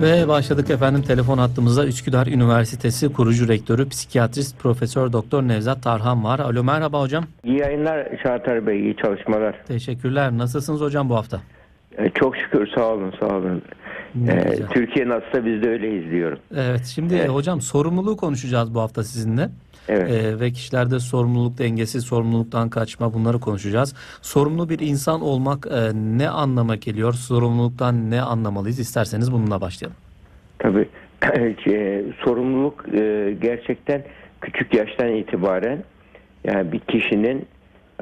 Ve başladık efendim telefon hattımızda Üsküdar Üniversitesi kurucu rektörü psikiyatrist Profesör Doktor Nevzat Tarhan var. Alo merhaba hocam. İyi yayınlar Çağatay Bey, iyi çalışmalar. Teşekkürler. Nasılsınız hocam bu hafta? Ee, Çok şükür sağ olun sağ olun. Ee. Türkiye nasılsa biz de öyleyiz diyorum. Evet şimdi Evet. hocam sorumluluğu konuşacağız bu hafta sizinle. Evet. Ee, ve kişilerde sorumluluk dengesi, sorumluluktan kaçma bunları konuşacağız. Sorumlu bir insan olmak e, ne anlama geliyor? Sorumluluktan ne anlamalıyız? İsterseniz bununla başlayalım. Tabii e, sorumluluk e, gerçekten küçük yaştan itibaren yani bir kişinin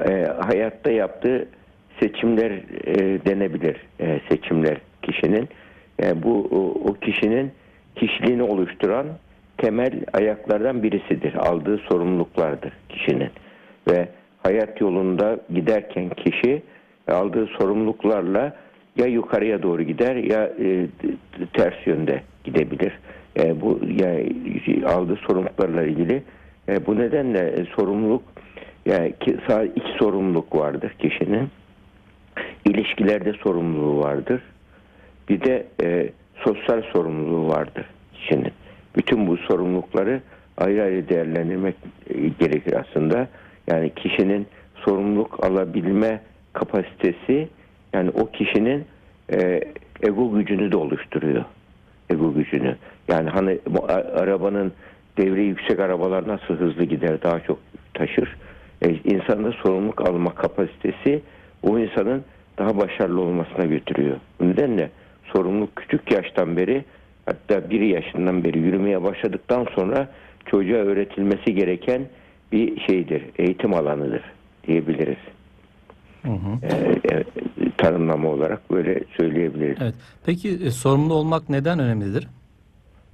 e, hayatta yaptığı seçimler e, denebilir. E, seçimler kişinin. Yani bu o, o kişinin kişiliğini oluşturan temel ayaklardan birisidir. Aldığı sorumluluklardır kişinin. Ve hayat yolunda giderken kişi aldığı sorumluluklarla ya yukarıya doğru gider ya e, ters yönde gidebilir. E, bu yani aldığı sorumluluklarla ilgili e, bu nedenle e, sorumluluk yani sadece iki sorumluluk vardır kişinin. İlişkilerde sorumluluğu vardır. Bir de e, sosyal sorumluluğu vardır kişinin. Bütün bu sorumlulukları ayrı ayrı değerlendirmek e, gerekir aslında. Yani kişinin sorumluluk alabilme kapasitesi yani o kişinin e, ego gücünü de oluşturuyor. Ego gücünü. Yani hani arabanın devre yüksek arabalar nasıl hızlı gider daha çok taşır. E, insanın da sorumluluk alma kapasitesi o insanın daha başarılı olmasına götürüyor. Bu nedenle sorumluluk küçük yaştan beri hatta bir yaşından beri yürümeye başladıktan sonra çocuğa öğretilmesi gereken bir şeydir. Eğitim alanıdır diyebiliriz. Hı hı. Ee, e, tanımlama olarak böyle söyleyebiliriz. Evet. Peki e, sorumlu olmak neden önemlidir?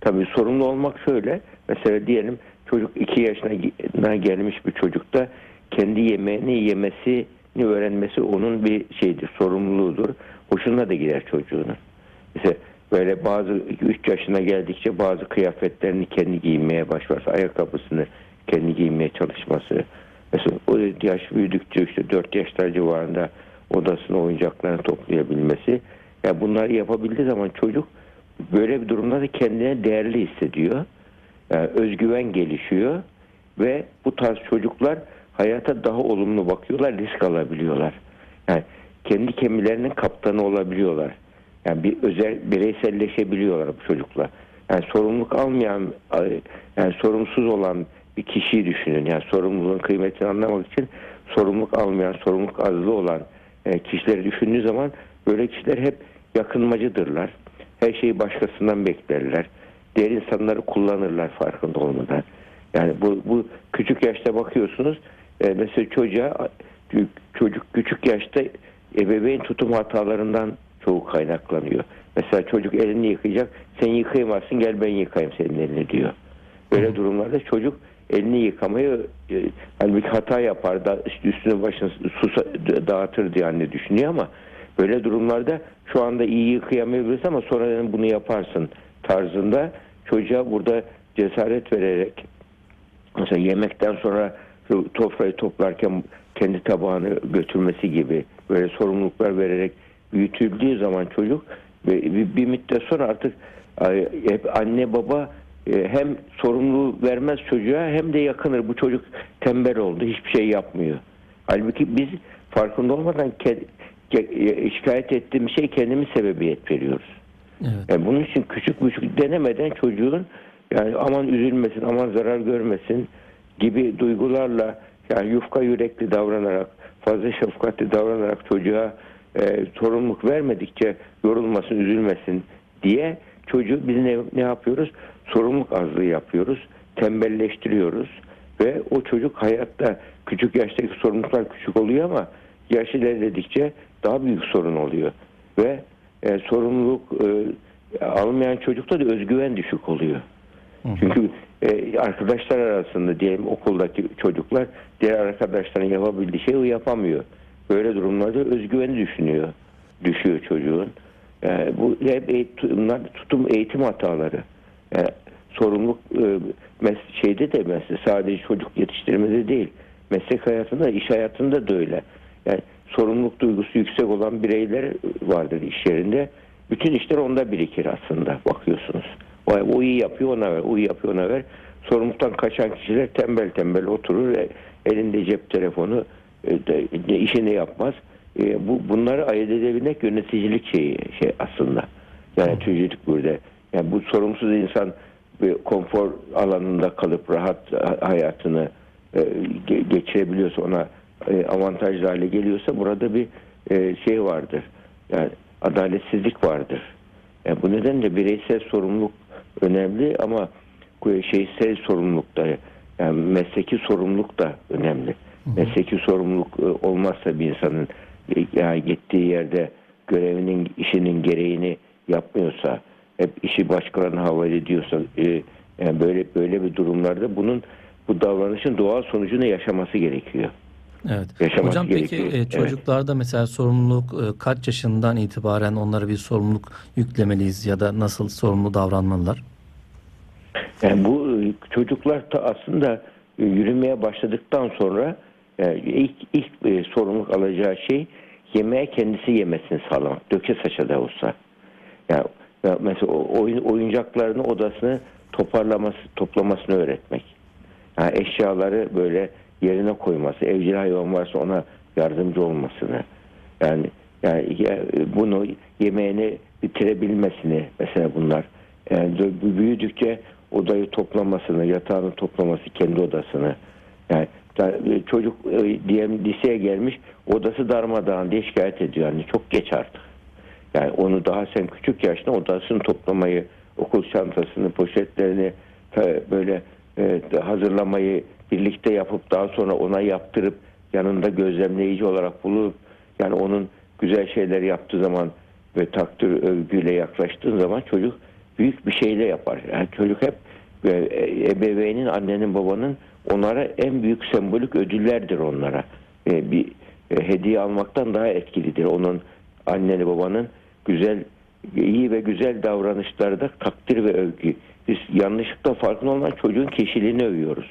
Tabii sorumlu olmak şöyle. Mesela diyelim çocuk iki yaşına gelmiş bir çocukta kendi yemeğini yemesini öğrenmesi onun bir şeydir, sorumluluğudur. Hoşuna da gider çocuğunun. Mesela böyle bazı 3 yaşına geldikçe bazı kıyafetlerini kendi giymeye başlarsa, ayakkabısını kendi giymeye çalışması. Mesela o yaş büyüdükçe işte 4 yaşlar civarında odasına oyuncaklarını toplayabilmesi. Ya bunları yapabildiği zaman çocuk böyle bir durumda da kendine değerli hissediyor. Yani özgüven gelişiyor ve bu tarz çocuklar hayata daha olumlu bakıyorlar, risk alabiliyorlar. Yani kendi kemilerinin kaptanı olabiliyorlar. Yani bir özel bireyselleşebiliyorlar bu çocuklar. Yani sorumluluk almayan, yani sorumsuz olan bir kişiyi düşünün. Yani sorumluluğun kıymetini anlamak için sorumluluk almayan, sorumluluk azlı olan e, kişileri düşündüğü zaman böyle kişiler hep yakınmacıdırlar. Her şeyi başkasından beklerler. Diğer insanları kullanırlar farkında olmadan. Yani bu, bu küçük yaşta bakıyorsunuz e, mesela çocuğa çocuk küçük yaşta ebeveyn tutum hatalarından çoğu kaynaklanıyor. Mesela çocuk elini yıkayacak sen yıkayamazsın gel ben yıkayayım senin elini diyor. Böyle durumlarda çocuk elini yıkamayı e, halbuki hata yapar da üstüne başını su dağıtır diye anne düşünüyor ama böyle durumlarda şu anda iyi yıkayamayabilirsin ama sonra bunu yaparsın tarzında çocuğa burada cesaret vererek mesela yemekten sonra toprağı toplarken kendi tabağını götürmesi gibi böyle sorumluluklar vererek büyütüldüğü zaman çocuk bir, bir müddet sonra artık hep anne baba e, hem sorumluluğu vermez çocuğa hem de yakınır. Bu çocuk tembel oldu, hiçbir şey yapmıyor. Halbuki biz farkında olmadan e, şikayet ettiğim şey kendimiz sebebiyet veriyoruz. Evet. Yani bunun için küçük küçük denemeden çocuğun yani aman üzülmesin, aman zarar görmesin gibi duygularla yani yufka yürekli davranarak, fazla şefkatli davranarak çocuğa e, sorumluluk vermedikçe yorulmasın, üzülmesin diye çocuğu biz ne, ne yapıyoruz? Sorumluluk azlığı yapıyoruz, tembelleştiriyoruz ve o çocuk hayatta küçük yaştaki sorumluluklar küçük oluyor ama yaş ilerledikçe daha büyük sorun oluyor ve e, sorumluluk e, almayan çocukta da özgüven düşük oluyor. Hı hı. Çünkü e, arkadaşlar arasında diyelim okuldaki çocuklar diğer arkadaşların yapabildiği şeyi yapamıyor. Böyle durumlarda özgüveni düşünüyor, düşüyor çocuğun. E, bu hep eğitim, tutum eğitim hataları. E, sorumluluk e, mes şeyde de mesela sadece çocuk yetiştirmede değil. Meslek hayatında, iş hayatında da öyle. Yani sorumluluk duygusu yüksek olan bireyler vardır iş yerinde. Bütün işler onda birikir aslında bakıyorsun. O iyi yapıyor ona ver, o iyi yapıyor ona ver. Sorumluluktan kaçan kişiler tembel tembel oturur, elinde cep telefonu, de, de işini yapmaz. E, bu bunları ayırt edebilmek yöneticilik şeyi şey aslında. Yöneticilik burada. Yani bu sorumsuz insan bir konfor alanında kalıp rahat ha- hayatını e, ge- geçirebiliyorsa ona e, avantajlı hale geliyorsa burada bir e, şey vardır. Yani adaletsizlik vardır. Yani bu nedenle bireysel sorumluluk önemli ama şeysel sorumluluk da yani mesleki sorumluluk da önemli. Mesleki sorumluluk e, olmazsa bir insanın e, yani gittiği yerde görevinin işinin gereğini yapmıyorsa hep işi başkalarına havale ediyorsa e, yani böyle böyle bir durumlarda bunun bu davranışın doğal sonucunu yaşaması gerekiyor. Evet. Yaşaması Hocam peki gerekiyor. e, Evet. çocuklarda mesela sorumluluk e, kaç yaşından itibaren onlara bir sorumluluk yüklemeliyiz ya da nasıl sorumlu davranmalılar? Yani bu e, çocuklar da aslında e, yürümeye başladıktan sonra yani ilk ilk e, sorumluluk alacağı şey yemeğe kendisi yemesini sağlamak. Döke saça da olsa. Yani ya mesela oyun, oyuncaklarını odasını toparlaması, toplamasını öğretmek. Yani eşyaları böyle yerine koyması, evcil hayvan varsa ona yardımcı olmasını. Yani yani ya, bunu yemeğini bitirebilmesini mesela bunlar. Yani büyüdükçe odayı toplamasını, yatağını toplaması, kendi odasını. Yani çocuk e, diyelim liseye gelmiş, odası darmadağın diye şikayet ediyor. Yani çok geç artık. Yani onu daha sen küçük yaşta odasını toplamayı, okul çantasını, poşetlerini e, böyle e, hazırlamayı birlikte yapıp daha sonra ona yaptırıp yanında gözlemleyici olarak bulup yani onun güzel şeyler yaptığı zaman ve takdir övgüyle yaklaştığın zaman çocuk büyük bir şeyle yapar. Yani çocuk hep ebeveynin, annenin, babanın onlara en büyük sembolik ödüllerdir onlara. E, bir e, hediye almaktan daha etkilidir. Onun anneni babanın güzel iyi ve güzel davranışlarda takdir ve övgü. Biz yanlışlıkla farkında olmadan çocuğun kişiliğini övüyoruz.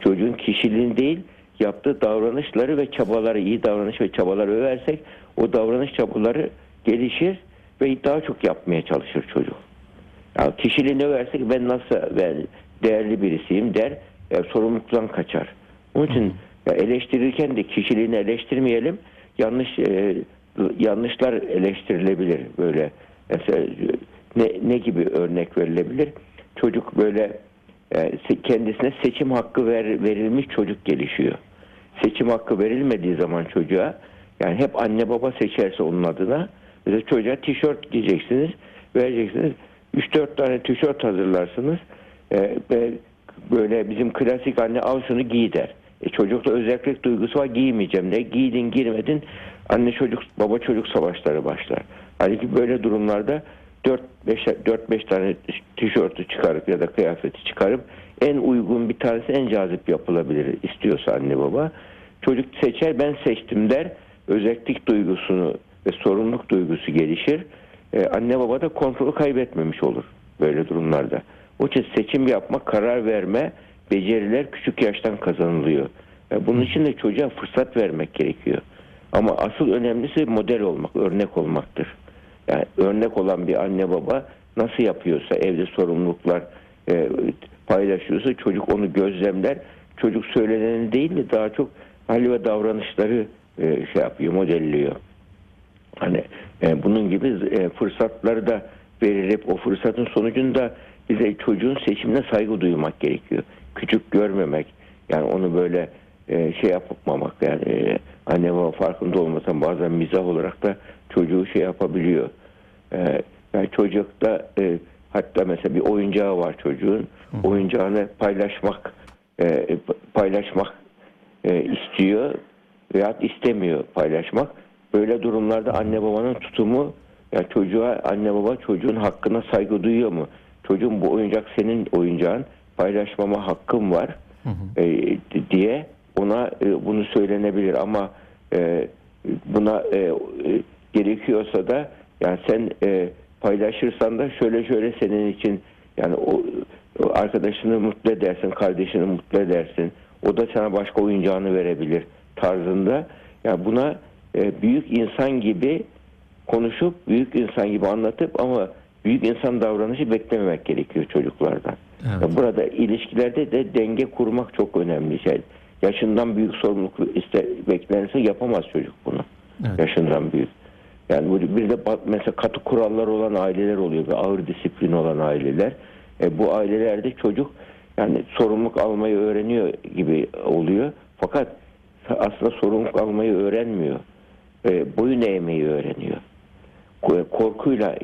Çocuğun kişiliğini değil yaptığı davranışları ve çabaları iyi davranış ve çabaları översek o davranış çabaları gelişir ve daha çok yapmaya çalışır çocuk. Ya kişiliğini översek ben nasıl ben değerli birisiyim der ya sorumluluktan kaçar. Onun için ya eleştirirken de kişiliğini eleştirmeyelim. Yanlış e, yanlışlar eleştirilebilir böyle. Mesela e, ne, ne gibi örnek verilebilir? Çocuk böyle e, kendisine seçim hakkı ver, verilmiş çocuk gelişiyor. Seçim hakkı verilmediği zaman çocuğa yani hep anne baba seçerse onun adına mesela çocuğa tişört giyeceksiniz, vereceksiniz. 3-4 tane tişört hazırlarsınız. E, böyle bizim klasik anne al şunu giy der. E, çocukta özellik duygusu var giymeyeceğim de giydin girmedin anne çocuk baba çocuk savaşları başlar. Halbuki böyle durumlarda 4-5 tane tişörtü çıkarıp ya da kıyafeti çıkarıp en uygun bir tanesi en cazip yapılabilir istiyorsa anne baba. Çocuk seçer ben seçtim der. Özellik duygusunu ve sorumluluk duygusu gelişir. Ee, anne baba da kontrolü kaybetmemiş olur böyle durumlarda. O için seçim yapma, karar verme beceriler küçük yaştan kazanılıyor. Yani bunun için de çocuğa fırsat vermek gerekiyor. Ama asıl önemlisi model olmak, örnek olmaktır. Yani örnek olan bir anne baba nasıl yapıyorsa evde sorumluluklar e, paylaşıyorsa çocuk onu gözlemler. Çocuk söyleneni değil de daha çok hali ve davranışları e, şey yapıyor, modelliyor. Hani e, bunun gibi e, fırsatları da verilip o fırsatın sonucunda bize çocuğun seçimine saygı duymak gerekiyor. Küçük görmemek, yani onu böyle e, şey yapmamak yani e, anne baba farkında olmasan bazen mizah olarak da çocuğu şey yapabiliyor. E, yani çocukta e, hatta mesela bir oyuncağı var çocuğun. Oyuncağını paylaşmak e, paylaşmak e, istiyor veya istemiyor paylaşmak. Böyle durumlarda anne babanın tutumu ya çocuğa anne baba çocuğun hakkına saygı duyuyor mu? Çocuğun bu oyuncak senin oyuncağın paylaşmama hakkım var e, diye ona e, bunu söylenebilir ama e, buna e, e, gerekiyorsa da yani sen e, paylaşırsan da şöyle şöyle senin için yani o, o arkadaşını mutlu edersin, kardeşini mutlu edersin. O da sana başka oyuncağını verebilir tarzında. Yani buna e, büyük insan gibi konuşup büyük insan gibi anlatıp ama büyük insan davranışı beklememek gerekiyor çocuklardan. Evet. Burada ilişkilerde de denge kurmak çok önemli şey. Yaşından büyük sorumluluk iste, beklenirse yapamaz çocuk bunu. Evet. Yaşından büyük. Yani bir de mesela katı kurallar olan aileler oluyor ve ağır disiplin olan aileler. E, bu ailelerde çocuk yani sorumluluk almayı öğreniyor gibi oluyor. Fakat aslında sorumluluk almayı öğrenmiyor. E, boyun eğmeyi öğreniyor. Ko- Korkuyla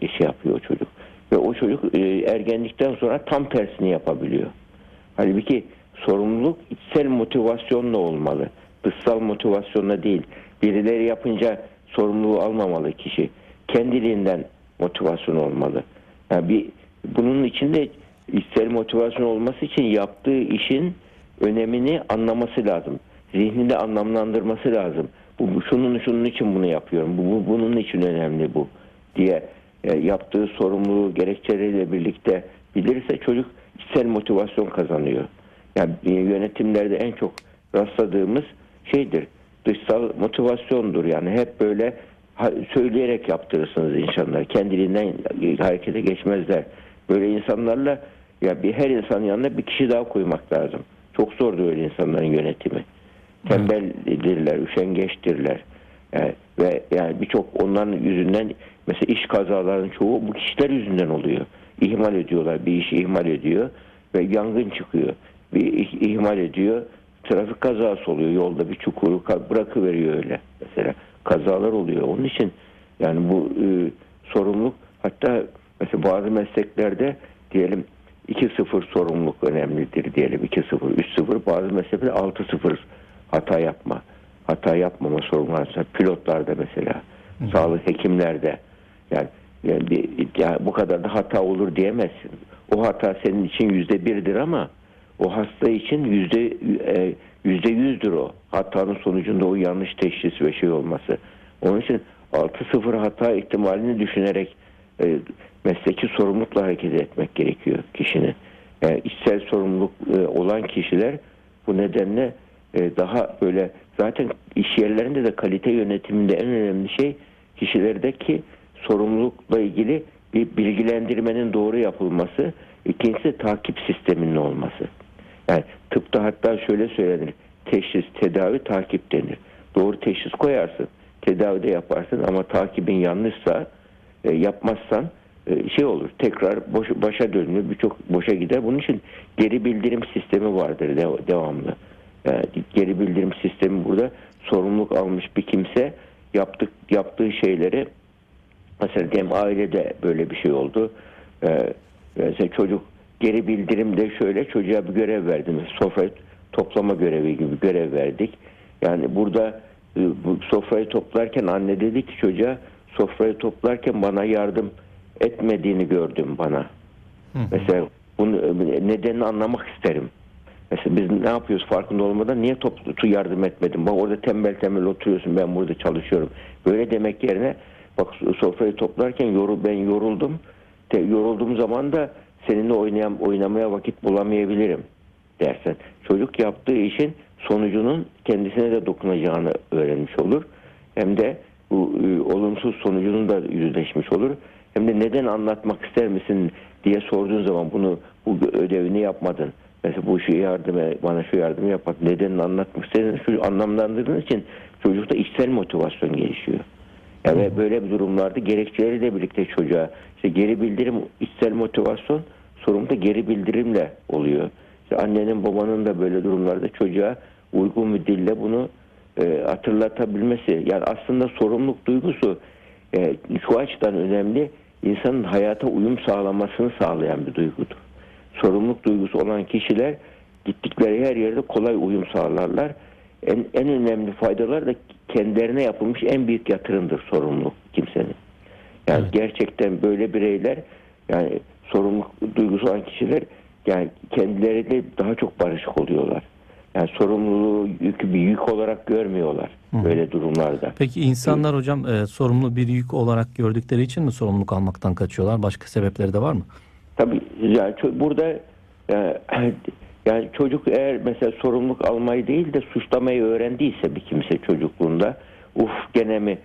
şey yapıyor o çocuk. Ve o çocuk e, ergenlikten sonra tam tersini yapabiliyor. Halbuki sorumluluk içsel motivasyonla olmalı. Dışsal motivasyonla değil. Birileri yapınca sorumluluğu almamalı kişi. Kendiliğinden motivasyon olmalı. Yani bir bunun içinde içsel motivasyon olması için yaptığı işin önemini anlaması lazım. Zihninde anlamlandırması lazım. Bu, şunun şunun için bunu yapıyorum. Bu, bu bunun için önemli bu diye e, yaptığı sorumluluğu gerekçeleriyle birlikte bilirse çocuk içsel motivasyon kazanıyor. Yani e, yönetimlerde en çok rastladığımız şeydir. Dışsal motivasyondur. Yani hep böyle söyleyerek yaptırırsınız insanlar. Kendiliğinden e, harekete geçmezler. Böyle insanlarla ya bir her insanın yanına bir kişi daha koymak lazım. Çok zordur öyle insanların yönetimi. Tembeldirler, üşengeçtirler. Yani, ve yani birçok onların yüzünden mesela iş kazalarının çoğu bu kişiler yüzünden oluyor. İhmal ediyorlar, bir işi ihmal ediyor ve yangın çıkıyor. Bir ihmal ediyor, trafik kazası oluyor. Yolda bir çukuru bırakıveriyor öyle mesela. Kazalar oluyor. Onun için yani bu e, sorumluluk hatta mesela bazı mesleklerde diyelim 2-0 sorumluluk önemlidir diyelim 2-0, 3-0 bazı mesleklerde 6-0 hata yapma. Hata yapmama sorumluluğu. Pilotlarda mesela, sağlık hekimlerde yani, yani, bir, yani bu kadar da hata olur diyemezsin. O hata senin için yüzde birdir ama o hasta için yüzde e, yüzde yüzdür o. Hatanın sonucunda o yanlış teşhis ve şey olması. Onun için 6-0 hata ihtimalini düşünerek e, mesleki sorumlulukla hareket etmek gerekiyor kişinin. Yani içsel sorumluluk e, olan kişiler bu nedenle daha böyle zaten iş yerlerinde de kalite yönetiminde en önemli şey kişilerdeki sorumlulukla ilgili bir bilgilendirmenin doğru yapılması, ikincisi takip sisteminin olması. Yani tıpta hatta şöyle söylenir. Teşhis, tedavi, takip denir. Doğru teşhis koyarsın, tedavide yaparsın ama takibin yanlışsa e, yapmazsan e, şey olur. Tekrar boş, başa dönülür, birçok boşa gider. Bunun için geri bildirim sistemi vardır de- devamlı. Yani geri bildirim sistemi burada sorumluluk almış bir kimse yaptık yaptığı şeyleri mesela diyelim ailede böyle bir şey oldu. Ee, mesela çocuk geri bildirimde şöyle çocuğa bir görev verdim. Sofrayı toplama görevi gibi görev verdik. Yani burada e, bu sofrayı toplarken anne dedi ki çocuğa sofrayı toplarken bana yardım etmediğini gördüm bana. Mesela bunu e, nedenini anlamak isterim. Mesela biz ne yapıyoruz farkında olmadan niye toplu yardım etmedin? Bak orada tembel tembel oturuyorsun ben burada çalışıyorum. Böyle demek yerine bak sofrayı toplarken yorul, ben yoruldum. Te, yorulduğum zaman da seninle oynayan, oynamaya vakit bulamayabilirim dersen. Çocuk yaptığı işin sonucunun kendisine de dokunacağını öğrenmiş olur. Hem de bu e, olumsuz sonucunun da yüzleşmiş olur. Hem de neden anlatmak ister misin diye sorduğun zaman bunu bu ödevini yapmadın. Mesela bu şu yardım bana şu yardım yapmak nedenini anlatmak istediğin şu anlamlandırdığın için çocukta içsel motivasyon gelişiyor. Yani ve böyle bir durumlarda gerekçeleriyle birlikte çocuğa işte geri bildirim içsel motivasyon sorumlulukta geri bildirimle oluyor. İşte annenin babanın da böyle durumlarda çocuğa uygun bir dille bunu e, hatırlatabilmesi. Yani aslında sorumluluk duygusu e, şu açıdan önemli. insanın hayata uyum sağlamasını sağlayan bir duygudur. Sorumluluk duygusu olan kişiler gittikleri her yerde kolay uyum sağlarlar. En, en önemli faydalar da kendilerine yapılmış en büyük yatırımdır sorumluluk kimsenin. Yani Evet. gerçekten böyle bireyler yani sorumluluk duygusu olan kişiler yani kendileriyle daha çok barışık oluyorlar. Yani sorumluluğu yükü bir yük olarak görmüyorlar böyle durumlarda. Peki insanlar hocam e, sorumlu bir yük olarak gördükleri için mi sorumluluk almaktan kaçıyorlar? Başka sebepleri de var mı? Tabii yani burada e, yani çocuk eğer mesela sorumluluk almayı değil de suçlamayı öğrendiyse bir kimse çocukluğunda uf gene mi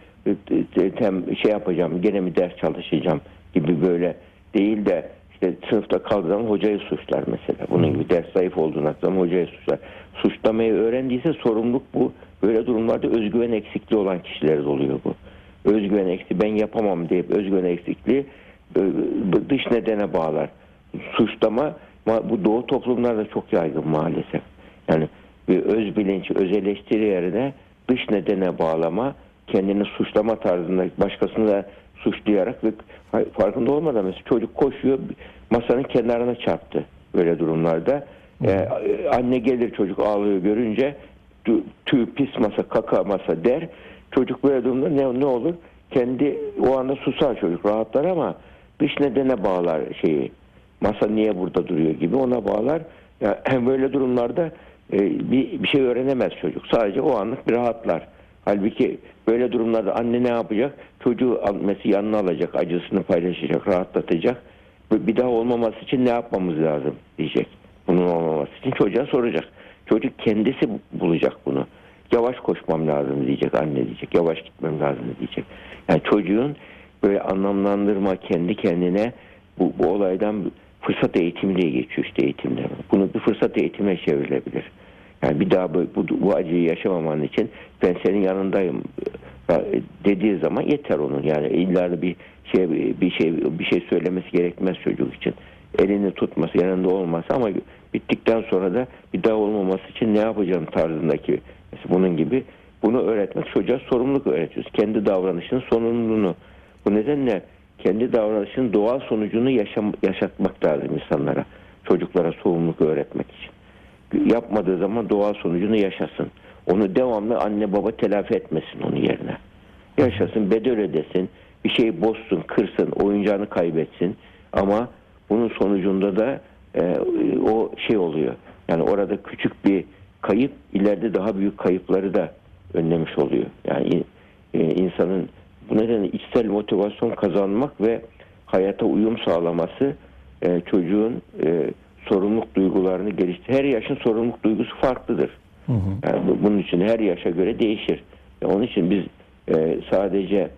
e, tem, şey yapacağım gene mi ders çalışacağım gibi böyle değil de işte sınıfta kaldığı zaman hocayı suçlar mesela. Bunun gibi ders zayıf olduğunu zaman hocayı suçlar. Suçlamayı öğrendiyse sorumluluk bu. Böyle durumlarda özgüven eksikliği olan kişilerde oluyor bu. Özgüven eksikliği ben yapamam deyip özgüven eksikliği dış nedene bağlar. Suçlama ma- bu doğu toplumlarda çok yaygın maalesef. Yani bir öz bilinç, öz eleştiri yerine dış nedene bağlama, kendini suçlama tarzında başkasını da suçlayarak ve farkında olmadan mesela çocuk koşuyor masanın kenarına çarptı böyle durumlarda. Ee, anne gelir çocuk ağlıyor görünce tü, tüy pis masa kaka masa der. Çocuk böyle durumda ne, ne olur? Kendi o anda susar çocuk rahatlar ama dış nedene bağlar şeyi. Masa niye burada duruyor gibi ona bağlar. Yani böyle durumlarda e, bir, bir şey öğrenemez çocuk. Sadece o anlık bir rahatlar. Halbuki böyle durumlarda anne ne yapacak? Çocuğu alması yanına alacak, acısını paylaşacak, rahatlatacak. Bir daha olmaması için ne yapmamız lazım diyecek. Bunun olmaması için çocuğa soracak. Çocuk kendisi bulacak bunu. Yavaş koşmam lazım diyecek anne diyecek. Yavaş gitmem lazım diyecek. Yani çocuğun böyle anlamlandırma kendi kendine bu, bu olaydan fırsat eğitimi geçiyor işte eğitimde. Bunu bir fırsat eğitime çevrilebilir. Yani bir daha bu, bu, bu acıyı yaşamaman için ben senin yanındayım dediği zaman yeter onun. Yani illa bir şey bir şey bir şey söylemesi gerekmez çocuk için. Elini tutması, yanında olması ama bittikten sonra da bir daha olmaması için ne yapacağım tarzındaki bunun gibi bunu öğretmek çocuğa sorumluluk öğretiyoruz. Kendi davranışının sorumluluğunu. Bu nedenle kendi davranışının doğal sonucunu yaşam, yaşatmak lazım insanlara. Çocuklara sorumluluk öğretmek için yapmadığı zaman doğal sonucunu yaşasın. Onu devamlı anne baba telafi etmesin onun yerine. Yaşasın, bedel ödesin, bir şey bozsun, kırsın, oyuncağını kaybetsin. Ama bunun sonucunda da e, o şey oluyor. Yani orada küçük bir kayıp ileride daha büyük kayıpları da önlemiş oluyor. Yani e, insanın bu nedenle içsel motivasyon kazanmak ve hayata uyum sağlaması e, çocuğun e, sorumluluk duygularını geliştir. Her yaşın sorumluluk duygusu farklıdır. Hı hı. Yani bunun için her yaşa göre değişir. Yani onun için biz e, sadece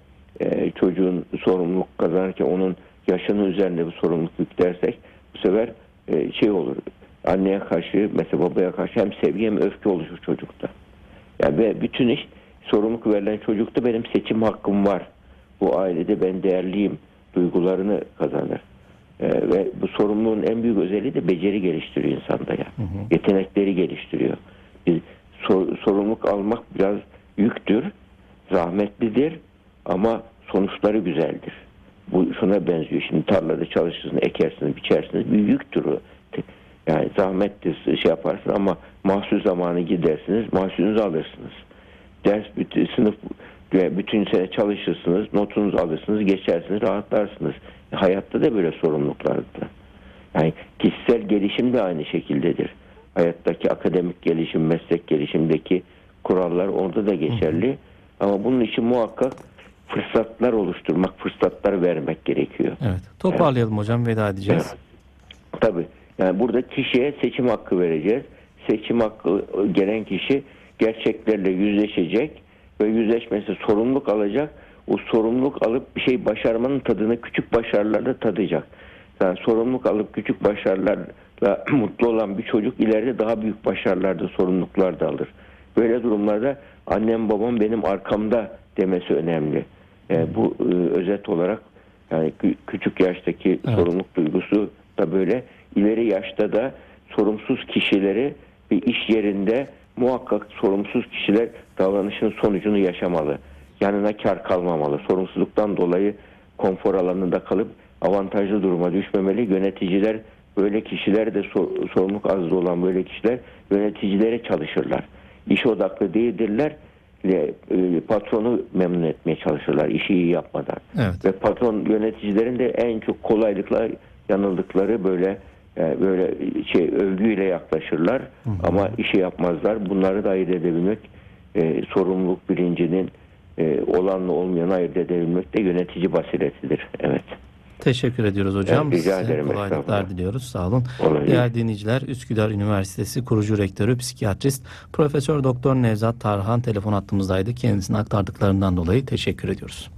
e, çocuğun sorumluluk kazanırken onun yaşının üzerinde bir sorumluluk yüklersek bu sefer e, şey olur. Anneye karşı mesela babaya karşı hem sevgi hem öfke oluşur çocukta. Yani ve bütün iş sorumluluk verilen çocukta benim seçim hakkım var. Bu ailede ben değerliyim duygularını kazanır. Ee, ve bu sorumluluğun en büyük özelliği de beceri geliştiriyor insanda ya. Hı hı. Yetenekleri geliştiriyor. Bir sor, sorumluluk almak biraz yüktür, zahmetlidir ama sonuçları güzeldir. Bu şuna benziyor. Şimdi tarlada çalışırsınız, ekersiniz, biçersiniz. Bir yüktür o. Yani zahmetli şey yaparsın ama mahsul zamanı gidersiniz, mahsulünüzü alırsınız. Ders bütün sınıf bütün sene çalışırsınız, notunuzu alırsınız, geçersiniz, rahatlarsınız. Hayatta da böyle sorumluluklardır. Yani kişisel gelişim de aynı şekildedir. Hayattaki akademik gelişim, meslek gelişimdeki kurallar orada da geçerli. Ama bunun için muhakkak fırsatlar oluşturmak, fırsatlar vermek gerekiyor. Evet. Toparlayalım evet. hocam, veda edeceğiz. Evet. Tabii. Yani burada kişiye seçim hakkı vereceğiz. Seçim hakkı gelen kişi gerçeklerle yüzleşecek ve yüzleşmesi sorumluluk alacak o sorumluluk alıp bir şey başarmanın tadını küçük başarılarda tadacak. Yani sorumluluk alıp küçük başarılarla mutlu olan bir çocuk ileride daha büyük başarılarda sorumluluklar da alır. Böyle durumlarda annem babam benim arkamda demesi önemli. Yani e, bu e, özet olarak yani küçük yaştaki evet. sorumluluk duygusu da böyle ileri yaşta da sorumsuz kişileri bir iş yerinde muhakkak sorumsuz kişiler davranışın sonucunu yaşamalı yanına kar kalmamalı. Sorumsuzluktan dolayı konfor alanında kalıp avantajlı duruma düşmemeli. Yöneticiler böyle kişiler de sorumluluk azlı olan böyle kişiler yöneticilere çalışırlar. İş odaklı değildirler. E, patronu memnun etmeye çalışırlar işi iyi yapmadan. Evet. Ve patron yöneticilerin de en çok kolaylıkla yanıldıkları böyle e, böyle şey övgüyle yaklaşırlar hı hı. ama işi yapmazlar. Bunları da ayırt edebilmek e, sorumluluk bilincinin e, olanla olmayanı ayırt edebilmek de yönetici basiretidir. Evet. Teşekkür ediyoruz hocam. Evet, rica ederim. Kolaylıklar diliyoruz. Sağ olun. Olur. Değerli dinleyiciler, Üsküdar Üniversitesi kurucu rektörü, psikiyatrist, Profesör Doktor Nevzat Tarhan telefon hattımızdaydı. Kendisine aktardıklarından dolayı teşekkür ediyoruz.